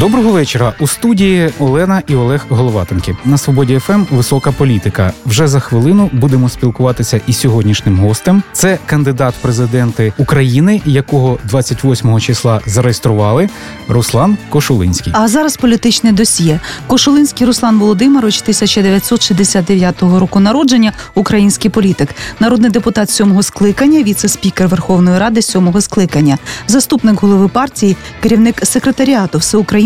Доброго вечора. У студії Олена і Олег Головатенки. На свободі ФМ висока політика. Вже за хвилину будемо спілкуватися із сьогоднішнім гостем. Це кандидат в президенти України, якого 28 числа зареєстрували. Руслан Кошулинський. А зараз політичне досьє. Кошулинський Руслан Володимирович, 1969 року народження, український політик, народний депутат сьомого скликання, віце-спікер Верховної Ради сьомого скликання, заступник голови партії, керівник секретаріату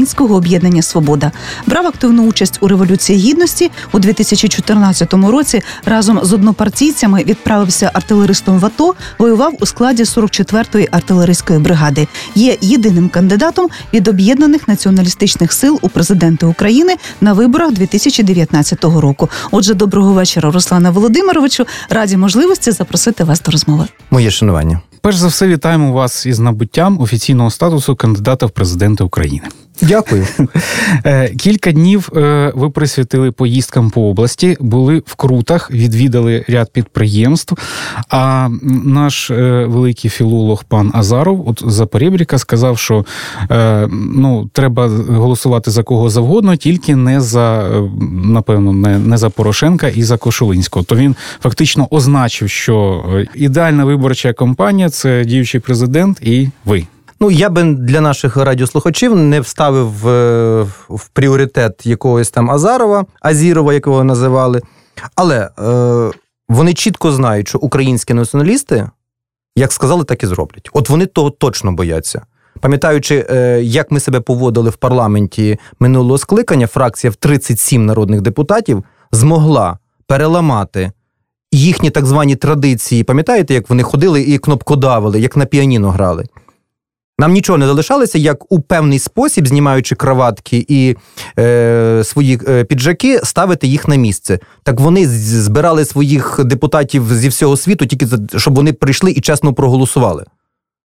Всеукраїнського об'єднання Свобода. Брав активну участь у революції гідності у 2014 році. Разом з однопартійцями відправився артилеристом в АТО, воював у складі 44-ї артилерійської бригади. Є єдиним кандидатом від об'єднаних націоналістичних сил у президенти України на виборах 2019 року. Отже, доброго вечора, Руслана Володимировичу. Раді можливості запросити вас до розмови. Моє шанування. Перш за все, вітаємо вас із набуттям офіційного статусу кандидата в президенти України. Дякую. Е, Кілька днів е, ви присвятили поїздкам по області, були в Крутах, відвідали ряд підприємств. А наш е, великий філолог пан Азаров, от за Порєбріка, сказав, що ну, треба голосувати за кого завгодно, тільки не за напевно, не, не за Порошенка і за Кошулинського. То він фактично означив, що ідеальна виборча кампанія це діючий президент і ви. Ну, я би для наших радіослухачів не вставив в, в пріоритет якогось там Азарова, Азірова, якого називали. Але е, вони чітко знають, що українські націоналісти, як сказали, так і зроблять. От вони того точно бояться. Пам'ятаючи, е, як ми себе поводили в парламенті минулого скликання, фракція в 37 народних депутатів змогла переламати їхні так звані традиції. Пам'ятаєте, як вони ходили і кнопкодавили, як на піаніно грали? Нам нічого не залишалося, як у певний спосіб, знімаючи краватки і е, свої е, піджаки, ставити їх на місце. Так вони збирали своїх депутатів зі всього світу, тільки щоб вони прийшли і чесно проголосували.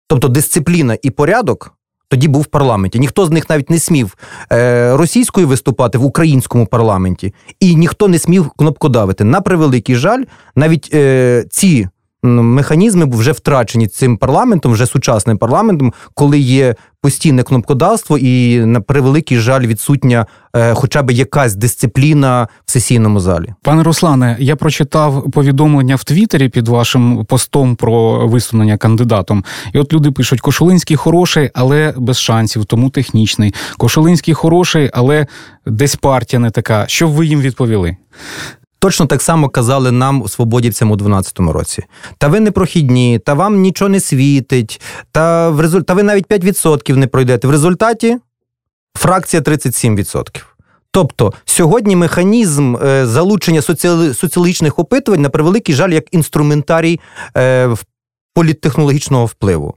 Тобто дисципліна і порядок тоді був в парламенті. Ніхто з них навіть не смів е, російською виступати в українському парламенті, і ніхто не смів кнопкодавити. На превеликий жаль, навіть е, ці механізми вже втрачені цим парламентом, вже сучасним парламентом, коли є постійне кнопкодавство і на превеликий жаль відсутня, е, хоча б якась дисципліна в сесійному залі. Пане Руслане, я прочитав повідомлення в Твіттері під вашим постом про висунення кандидатом. І от люди пишуть: Кошулинський хороший, але без шансів, тому технічний. Кошулинський хороший, але десь партія не така. Що ви їм відповіли? Точно так само казали нам свободівцям у 12-му році. Та ви не прохідні, та вам нічого не світить, та в результ... та ви навіть 5% не пройдете. В результаті фракція 37%. Тобто сьогодні механізм е, залучення соціали... соціологічних опитувань на превеликий жаль як інструментарій е, політтехнологічного впливу.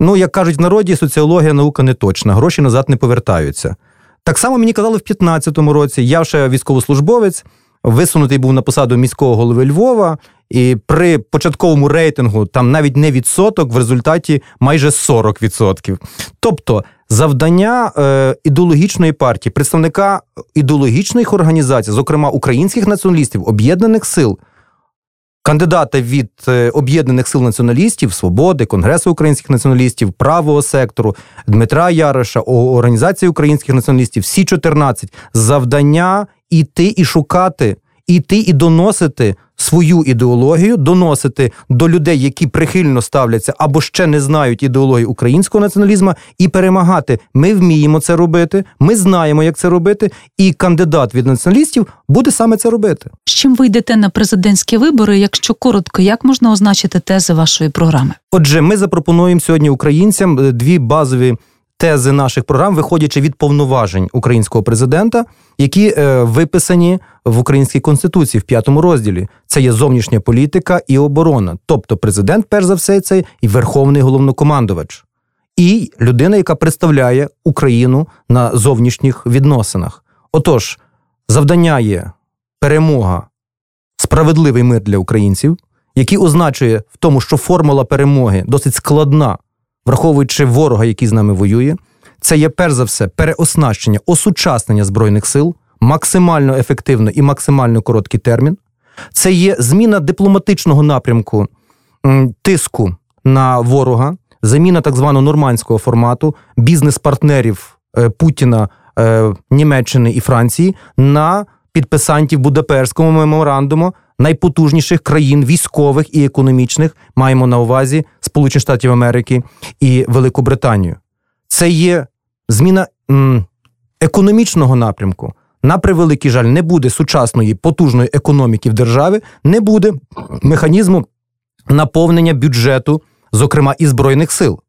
Ну, як кажуть в народі, соціологія наука не точна, гроші назад не повертаються. Так само мені казали в 2015 році, я ще військовослужбовець висунутий був на посаду міського голови Львова, і при початковому рейтингу там навіть не відсоток, в результаті майже 40%. Тобто завдання е, ідеологічної партії, представника ідеологічних організацій, зокрема українських націоналістів, об'єднаних сил. Кандидата від е, об'єднаних сил націоналістів, свободи, Конгресу українських націоналістів, правого сектору, Дмитра Яриша, Організації українських націоналістів, всі 14 завдання іти і шукати, іти і доносити свою ідеологію, доносити до людей, які прихильно ставляться або ще не знають ідеології українського націоналізму, і перемагати. Ми вміємо це робити, ми знаємо, як це робити, і кандидат від націоналістів буде саме це робити. З чим ви йдете на президентські вибори? Якщо коротко, як можна означити тези вашої програми? Отже, ми запропонуємо сьогодні українцям е, дві базові тези наших програм, виходячи від повноважень українського президента, які е, виписані в українській конституції в п'ятому розділі. Це є зовнішня політика і оборона. Тобто, президент, перш за все, це і верховний головнокомандувач, і людина, яка представляє Україну на зовнішніх відносинах. Отож, завдання є перемога, справедливий мир для українців, який означує в тому, що формула перемоги досить складна враховуючи ворога, який з нами воює, це є перш за все переоснащення, осучаснення збройних сил. максимально ефективно і максимально короткий термін. Це є зміна дипломатичного напрямку тиску на ворога, заміна так званого нормандського формату бізнес-партнерів е, Путіна, е, Німеччини і Франції на підписантів Будапештського меморандуму найпотужніших країн військових і економічних маємо на увазі Сполучені Штатів Америки і Велику Британію. Це є зміна м, економічного напрямку. На превеликий жаль, не буде сучасної потужної економіки в державі, не буде механізму наповнення бюджету, зокрема і збройних сил.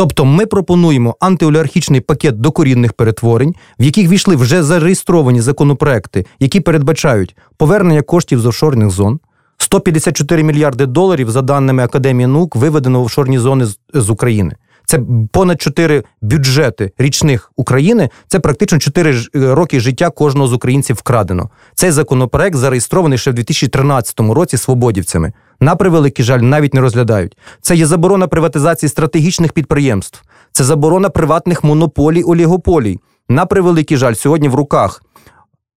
Тобто ми пропонуємо антиолігархічний пакет докорінних перетворень, в яких війшли вже зареєстровані законопроекти, які передбачають повернення коштів з офшорних зон. 154 мільярди доларів, за даними Академії наук, виведено в офшорні зони з, України. Це понад 4 бюджети річних України. Це практично 4 ж- е, роки життя кожного з українців вкрадено. Цей законопроект зареєстрований ще в 2013 році свободівцями. На превеликий жаль, навіть не розглядають. Це є заборона приватизації стратегічних підприємств, це заборона приватних монополій, олігополій. На превеликий жаль, сьогодні в руках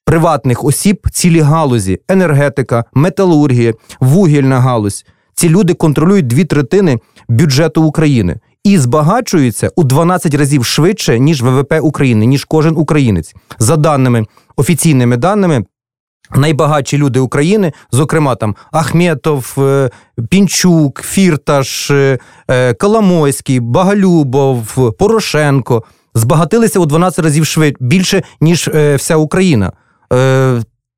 приватних осіб цілі галузі, енергетика, металургія, вугільна галузь. Ці люди контролюють дві третини бюджету України і збагачуються у 12 разів швидше, ніж ВВП України, ніж кожен українець. За даними офіційними даними. Найбагатші люди України, зокрема там Ахметов, е, Пінчук, Фірташ, е, е, Коломойський, Багалюбов, Порошенко збагатилися у 12 разів швид більше, ніж вся Україна.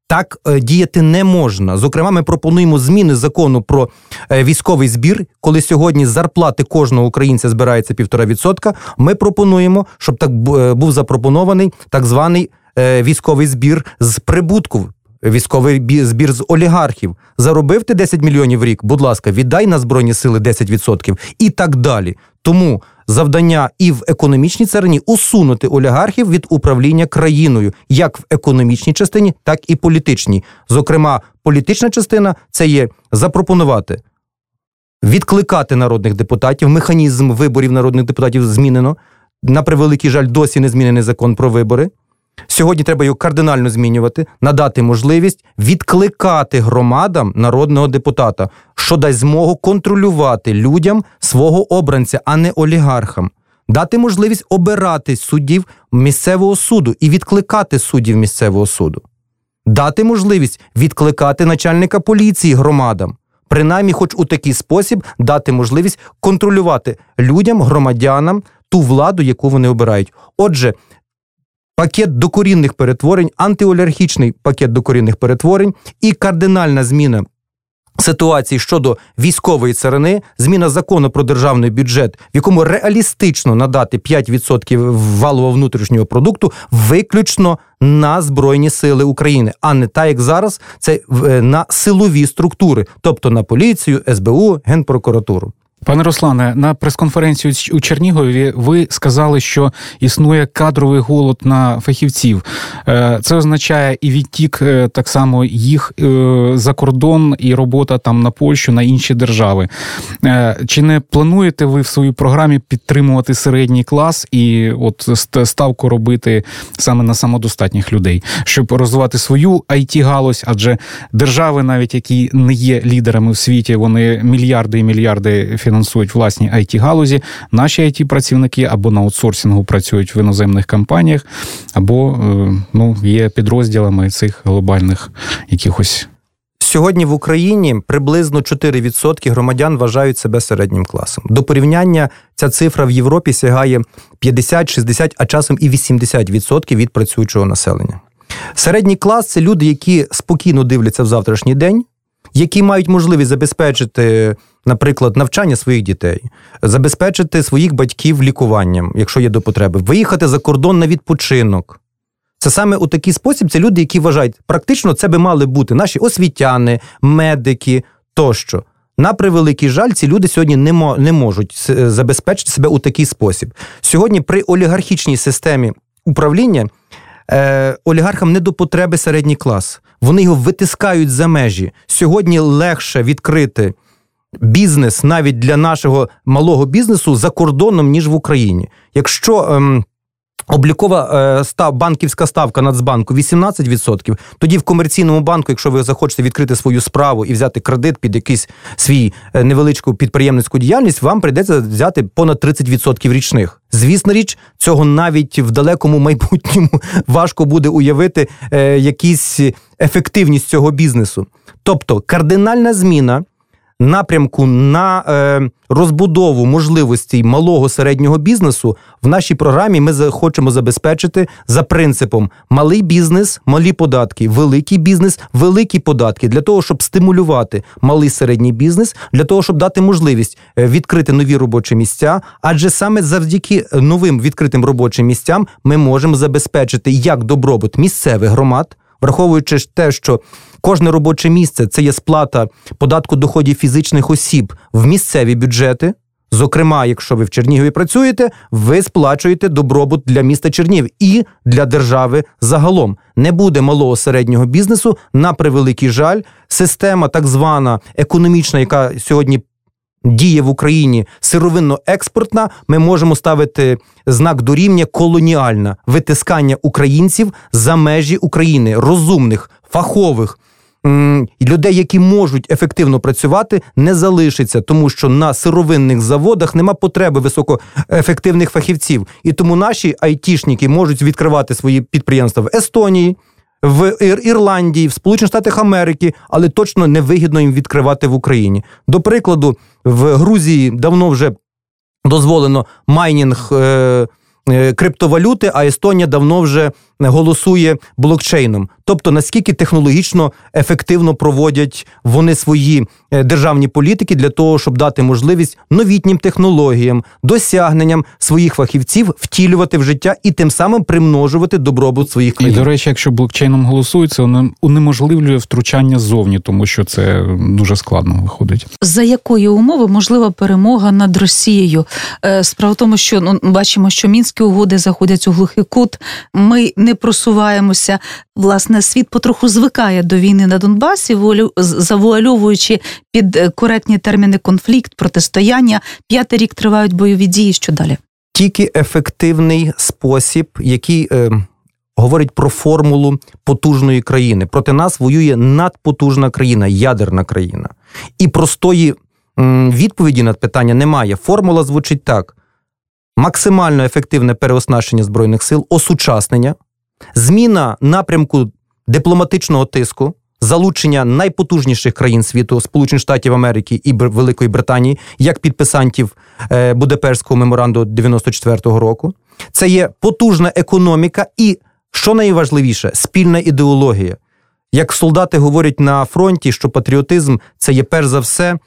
Так е, діяти не можна. Зокрема, ми пропонуємо зміни закону про е, військовий збір, коли сьогодні зарплати кожного українця збирається півтора відсотка. Ми пропонуємо, щоб так е, був запропонований так званий військовий збір з прибутку. Військовий збір з олігархів. Заробив ти 10 мільйонів в рік, будь ласка, віддай на Збройні сили 10% і так далі. Тому завдання і в економічній царині усунути олігархів від управління країною, як в економічній частині, так і політичній. Зокрема, політична частина це є запропонувати відкликати народних депутатів. Механізм виборів народних депутатів змінено. На превеликий жаль, досі не змінений закон про вибори. Сьогодні треба його кардинально змінювати, надати можливість відкликати громадам народного депутата, що дасть змогу контролювати людям свого обранця, а не олігархам. Дати можливість обирати суддів місцевого суду і відкликати суддів місцевого суду. Дати можливість відкликати начальника поліції громадам. Принаймні, хоч у такий спосіб дати можливість контролювати людям, громадянам ту владу, яку вони обирають. Отже, пакет докорінних перетворень, антиолігархічний пакет докорінних перетворень і кардинальна зміна. Ситуації щодо військової царини, зміна закону про державний бюджет, в якому реалістично надати 5% валового внутрішнього продукту виключно на Збройні Сили України, а не так, як зараз, це е, на силові структури, тобто на поліцію, СБУ, Генпрокуратуру. Пане Руслане, на прес-конференції у Чернігові ви сказали, що існує кадровий голод на фахівців. Е, Це означає і відтік е, так само їх е, за кордон, і робота там на Польщу, на інші держави. Чи не плануєте ви в своїй програмі підтримувати середній клас і от ставку робити саме на самодостатніх людей, щоб розвивати свою it галузь адже держави, навіть які не є лідерами в світі, вони мільярди і мільярди фінансують власні it галузі. Наші it працівники або на аутсорсингу працюють в іноземних компаніях, або е, ну є підрозділами цих глобальних якихось. Сьогодні в Україні приблизно 4% громадян вважають себе середнім класом. До порівняння ця цифра в Європі сягає 50, 60, а часом і 80% від працюючого населення. Середній клас це люди, які спокійно дивляться в завтрашній день, які мають можливість забезпечити, наприклад, навчання своїх дітей, забезпечити своїх батьків лікуванням, якщо є до потреби, виїхати за кордон на відпочинок. Це саме у такий спосіб це люди, які вважають, практично це би мали бути наші освітяни, медики тощо. На превеликий жаль, ці люди сьогодні не, не можуть забезпечити себе у такий спосіб. Сьогодні при олігархічній системі управління е, олігархам не до потреби середній клас. Вони його витискають за межі. Сьогодні легше відкрити бізнес навіть для нашого малого бізнесу за кордоном, ніж в Україні. Якщо ем, Облікова е, став банківська ставка Нацбанку 18%. Тоді в комерційному банку, якщо ви захочете відкрити свою справу і взяти кредит під якийсь свій е, невеличку підприємницьку діяльність, вам прийдеться взяти понад 30% річних. Звісна річ, цього навіть в далекому майбутньому важко буде уявити е, якісь ефективність цього бізнесу. Тобто кардинальна зміна напрямку на е, розбудову можливостей малого середнього бізнесу в нашій програмі ми хочемо забезпечити за принципом малий бізнес, малі податки, великий бізнес, великі податки для того, щоб стимулювати малий середній бізнес, для того, щоб дати можливість е, відкрити нові робочі місця. Адже саме завдяки новим відкритим робочим місцям ми можемо забезпечити як добробут місцевих громад враховуючи те, що кожне робоче місце це є сплата податку доходів фізичних осіб в місцеві бюджети. Зокрема, якщо ви в Чернігові працюєте, ви сплачуєте добробут для міста Чернігів і для держави загалом. Не буде малого середнього бізнесу. На превеликий жаль, система так звана економічна, яка сьогодні діє в Україні сировинно-експортна, ми можемо ставити знак дорівня колоніальна витискання українців за межі України, розумних, фахових. Людей, які можуть ефективно працювати, не залишиться, тому що на сировинних заводах нема потреби високоефективних фахівців, і тому наші айтішники можуть відкривати свої підприємства в Естонії в Ірландії, в Сполучених Штатах Америки, але точно не вигідно їм відкривати в Україні. До прикладу, в Грузії давно вже дозволено майнінг. Е- Е, криптовалюти, а Естонія давно вже голосує блокчейном. Тобто наскільки технологічно ефективно проводять вони свої державні політики для того, щоб дати можливість новітнім технологіям, досягненням своїх фахівців втілювати в життя і тим самим примножувати добробут своїх країн. І, до речі, якщо блокчейном голосують, це унеможливлює втручання ззовні, тому що це дуже складно виходить. За якої умови можлива перемога над Росією? Е, справа в тому, що ну бачимо, що Мінські угоди заходять у глухий кут. Ми не просуваємося. Власне, світ потроху звикає до війни на Донбасі, завуальовуючи під е, коректні терміни конфлікт, протистояння. П'ятий рік тривають бойові дії. Що далі? Тільки ефективний спосіб, який е, говорить про формулу потужної країни. Проти нас воює надпотужна країна, ядерна країна. І простої м, відповіді на питання немає. Формула звучить так: максимально ефективне переоснащення збройних сил, осучаснення, зміна напрямку дипломатичного тиску, залучення найпотужніших країн світу, Сполучених Штатів Америки і Великої Британії, як підписантів е, Будапештського меморанду 94-го року. Це є потужна економіка і, що найважливіше, спільна ідеологія. Як солдати говорять на фронті, що патріотизм це є перш за все,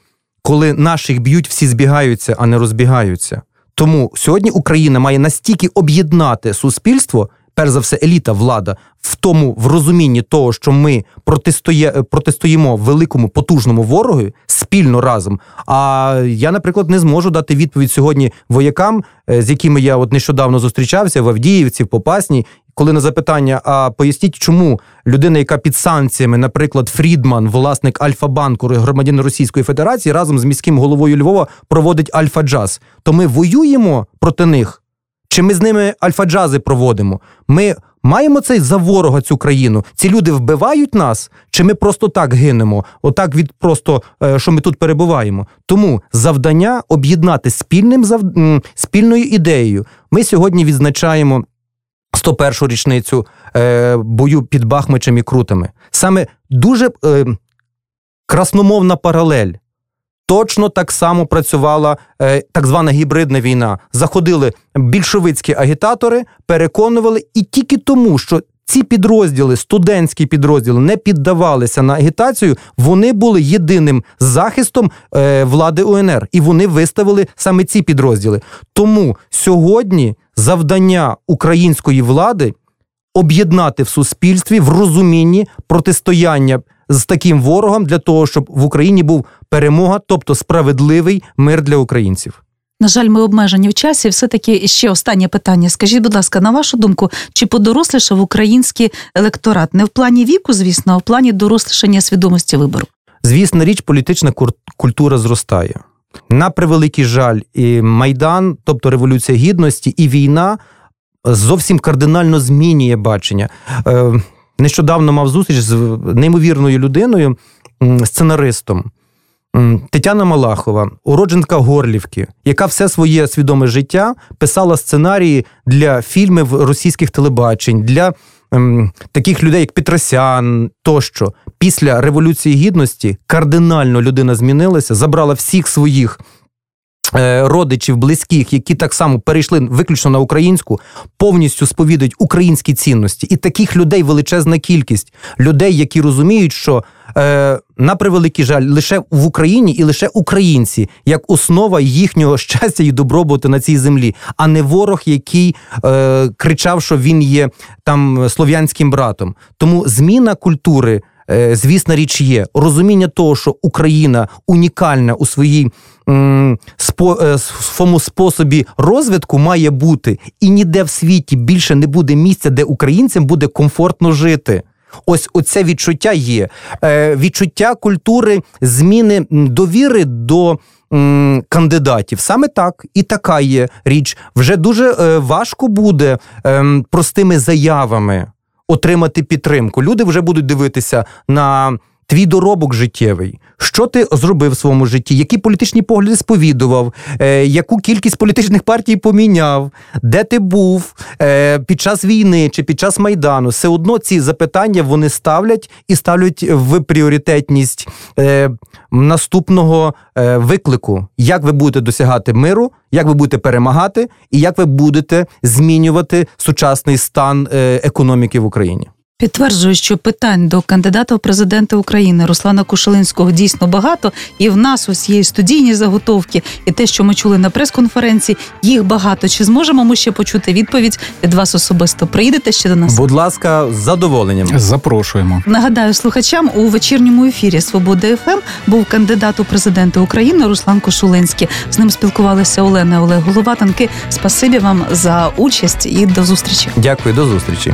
коли наших б'ють, всі збігаються, а не розбігаються. Тому сьогодні Україна має настільки об'єднати суспільство, перш за все, еліта, влада, в тому в розумінні того, що ми протистоє, протистоїмо великому потужному ворогу спільно разом. А я, наприклад, не зможу дати відповідь сьогодні воякам, е, з якими я от нещодавно зустрічався в Авдіївці, в Попасній, коли на запитання, а поясніть, чому людина, яка під санкціями, наприклад, Фрідман, власник Альфа-банку, громадянин Російської Федерації, разом з міським головою Львова проводить Альфа-Джаз, то ми воюємо проти них. Чи ми з ними альфа-джази проводимо? Ми маємо цей за ворога цю країну. Ці люди вбивають нас, чи ми просто так гинемо? Отак від просто е, що ми тут перебуваємо. Тому завдання об'єднати спільним спільною ідеєю. Ми сьогодні відзначаємо 101-шу річницю е, бою під Бахмичем і Крутами. Саме дуже е, красномовна паралель. Точно так само працювала е, так звана гібридна війна. Заходили більшовицькі агітатори, переконували, і тільки тому, що ці підрозділи, студентські підрозділи, не піддавалися на агітацію, вони були єдиним захистом е, влади УНР, і вони виставили саме ці підрозділи. Тому сьогодні завдання української влади об'єднати в суспільстві в розумінні протистояння з таким ворогом для того, щоб в Україні був перемога, тобто справедливий мир для українців. На жаль, ми обмежені в часі. Все таки ще останнє питання. Скажіть, будь ласка, на вашу думку, чи подорослішав український електорат не в плані віку, звісно, а в плані дорослішання свідомості вибору? Звісно, річ, політична культура зростає. На превеликий жаль, і майдан, тобто революція гідності, і війна зовсім кардинально змінює бачення. Е, Нещодавно мав зустріч з неймовірною людиною, сценаристом. Тетяна Малахова, уродженка Горлівки, яка все своє свідоме життя писала сценарії для фільмів російських телебачень, для ем, таких людей, як Петросян тощо. Після Революції Гідності кардинально людина змінилася, забрала всіх своїх. Е, Родичів, близьких, які так само перейшли виключно на українську, повністю сповідують українські цінності. І таких людей величезна кількість людей, які розуміють, що е, на превеликий жаль, лише в Україні і лише українці як основа їхнього щастя і добробуту на цій землі, а не ворог, який е, кричав, що він є там слов'янським братом. Тому зміна культури. Е, Звісна річ є розуміння того, що Україна унікальна у своїй е, своєму способі розвитку має бути, і ніде в світі більше не буде місця, де українцям буде комфортно жити. Ось оце відчуття є. Е, відчуття культури зміни довіри до кандидатів. Саме так і така є річ. Вже дуже важко буде ем, простими заявами отримати підтримку. Люди вже будуть дивитися на. Твій доробок життєвий, що ти зробив в своєму житті, які політичні погляди сповідував, е, яку кількість політичних партій поміняв, де ти був е, під час війни чи під час майдану, все одно ці запитання вони ставлять і ставлять в пріоритетність е, наступного е, виклику, як ви будете досягати миру, як ви будете перемагати, і як ви будете змінювати сучасний стан е, економіки в Україні. Підтверджую, що питань до кандидата в президенти України Руслана Кушелинського дійсно багато, і в нас ось є і студійні заготовки, і те, що ми чули на прес-конференції, їх багато. Чи зможемо ми ще почути відповідь від вас особисто? Приїдете ще до нас? Будь ласка, з задоволенням. Запрошуємо. Нагадаю слухачам у вечірньому ефірі Свобода ФМ був кандидат у президенти України Руслан Кошулинський. З ним спілкувалися Олена Олег Головатенки. Спасибі вам за участь і до зустрічі. Дякую, до зустрічі.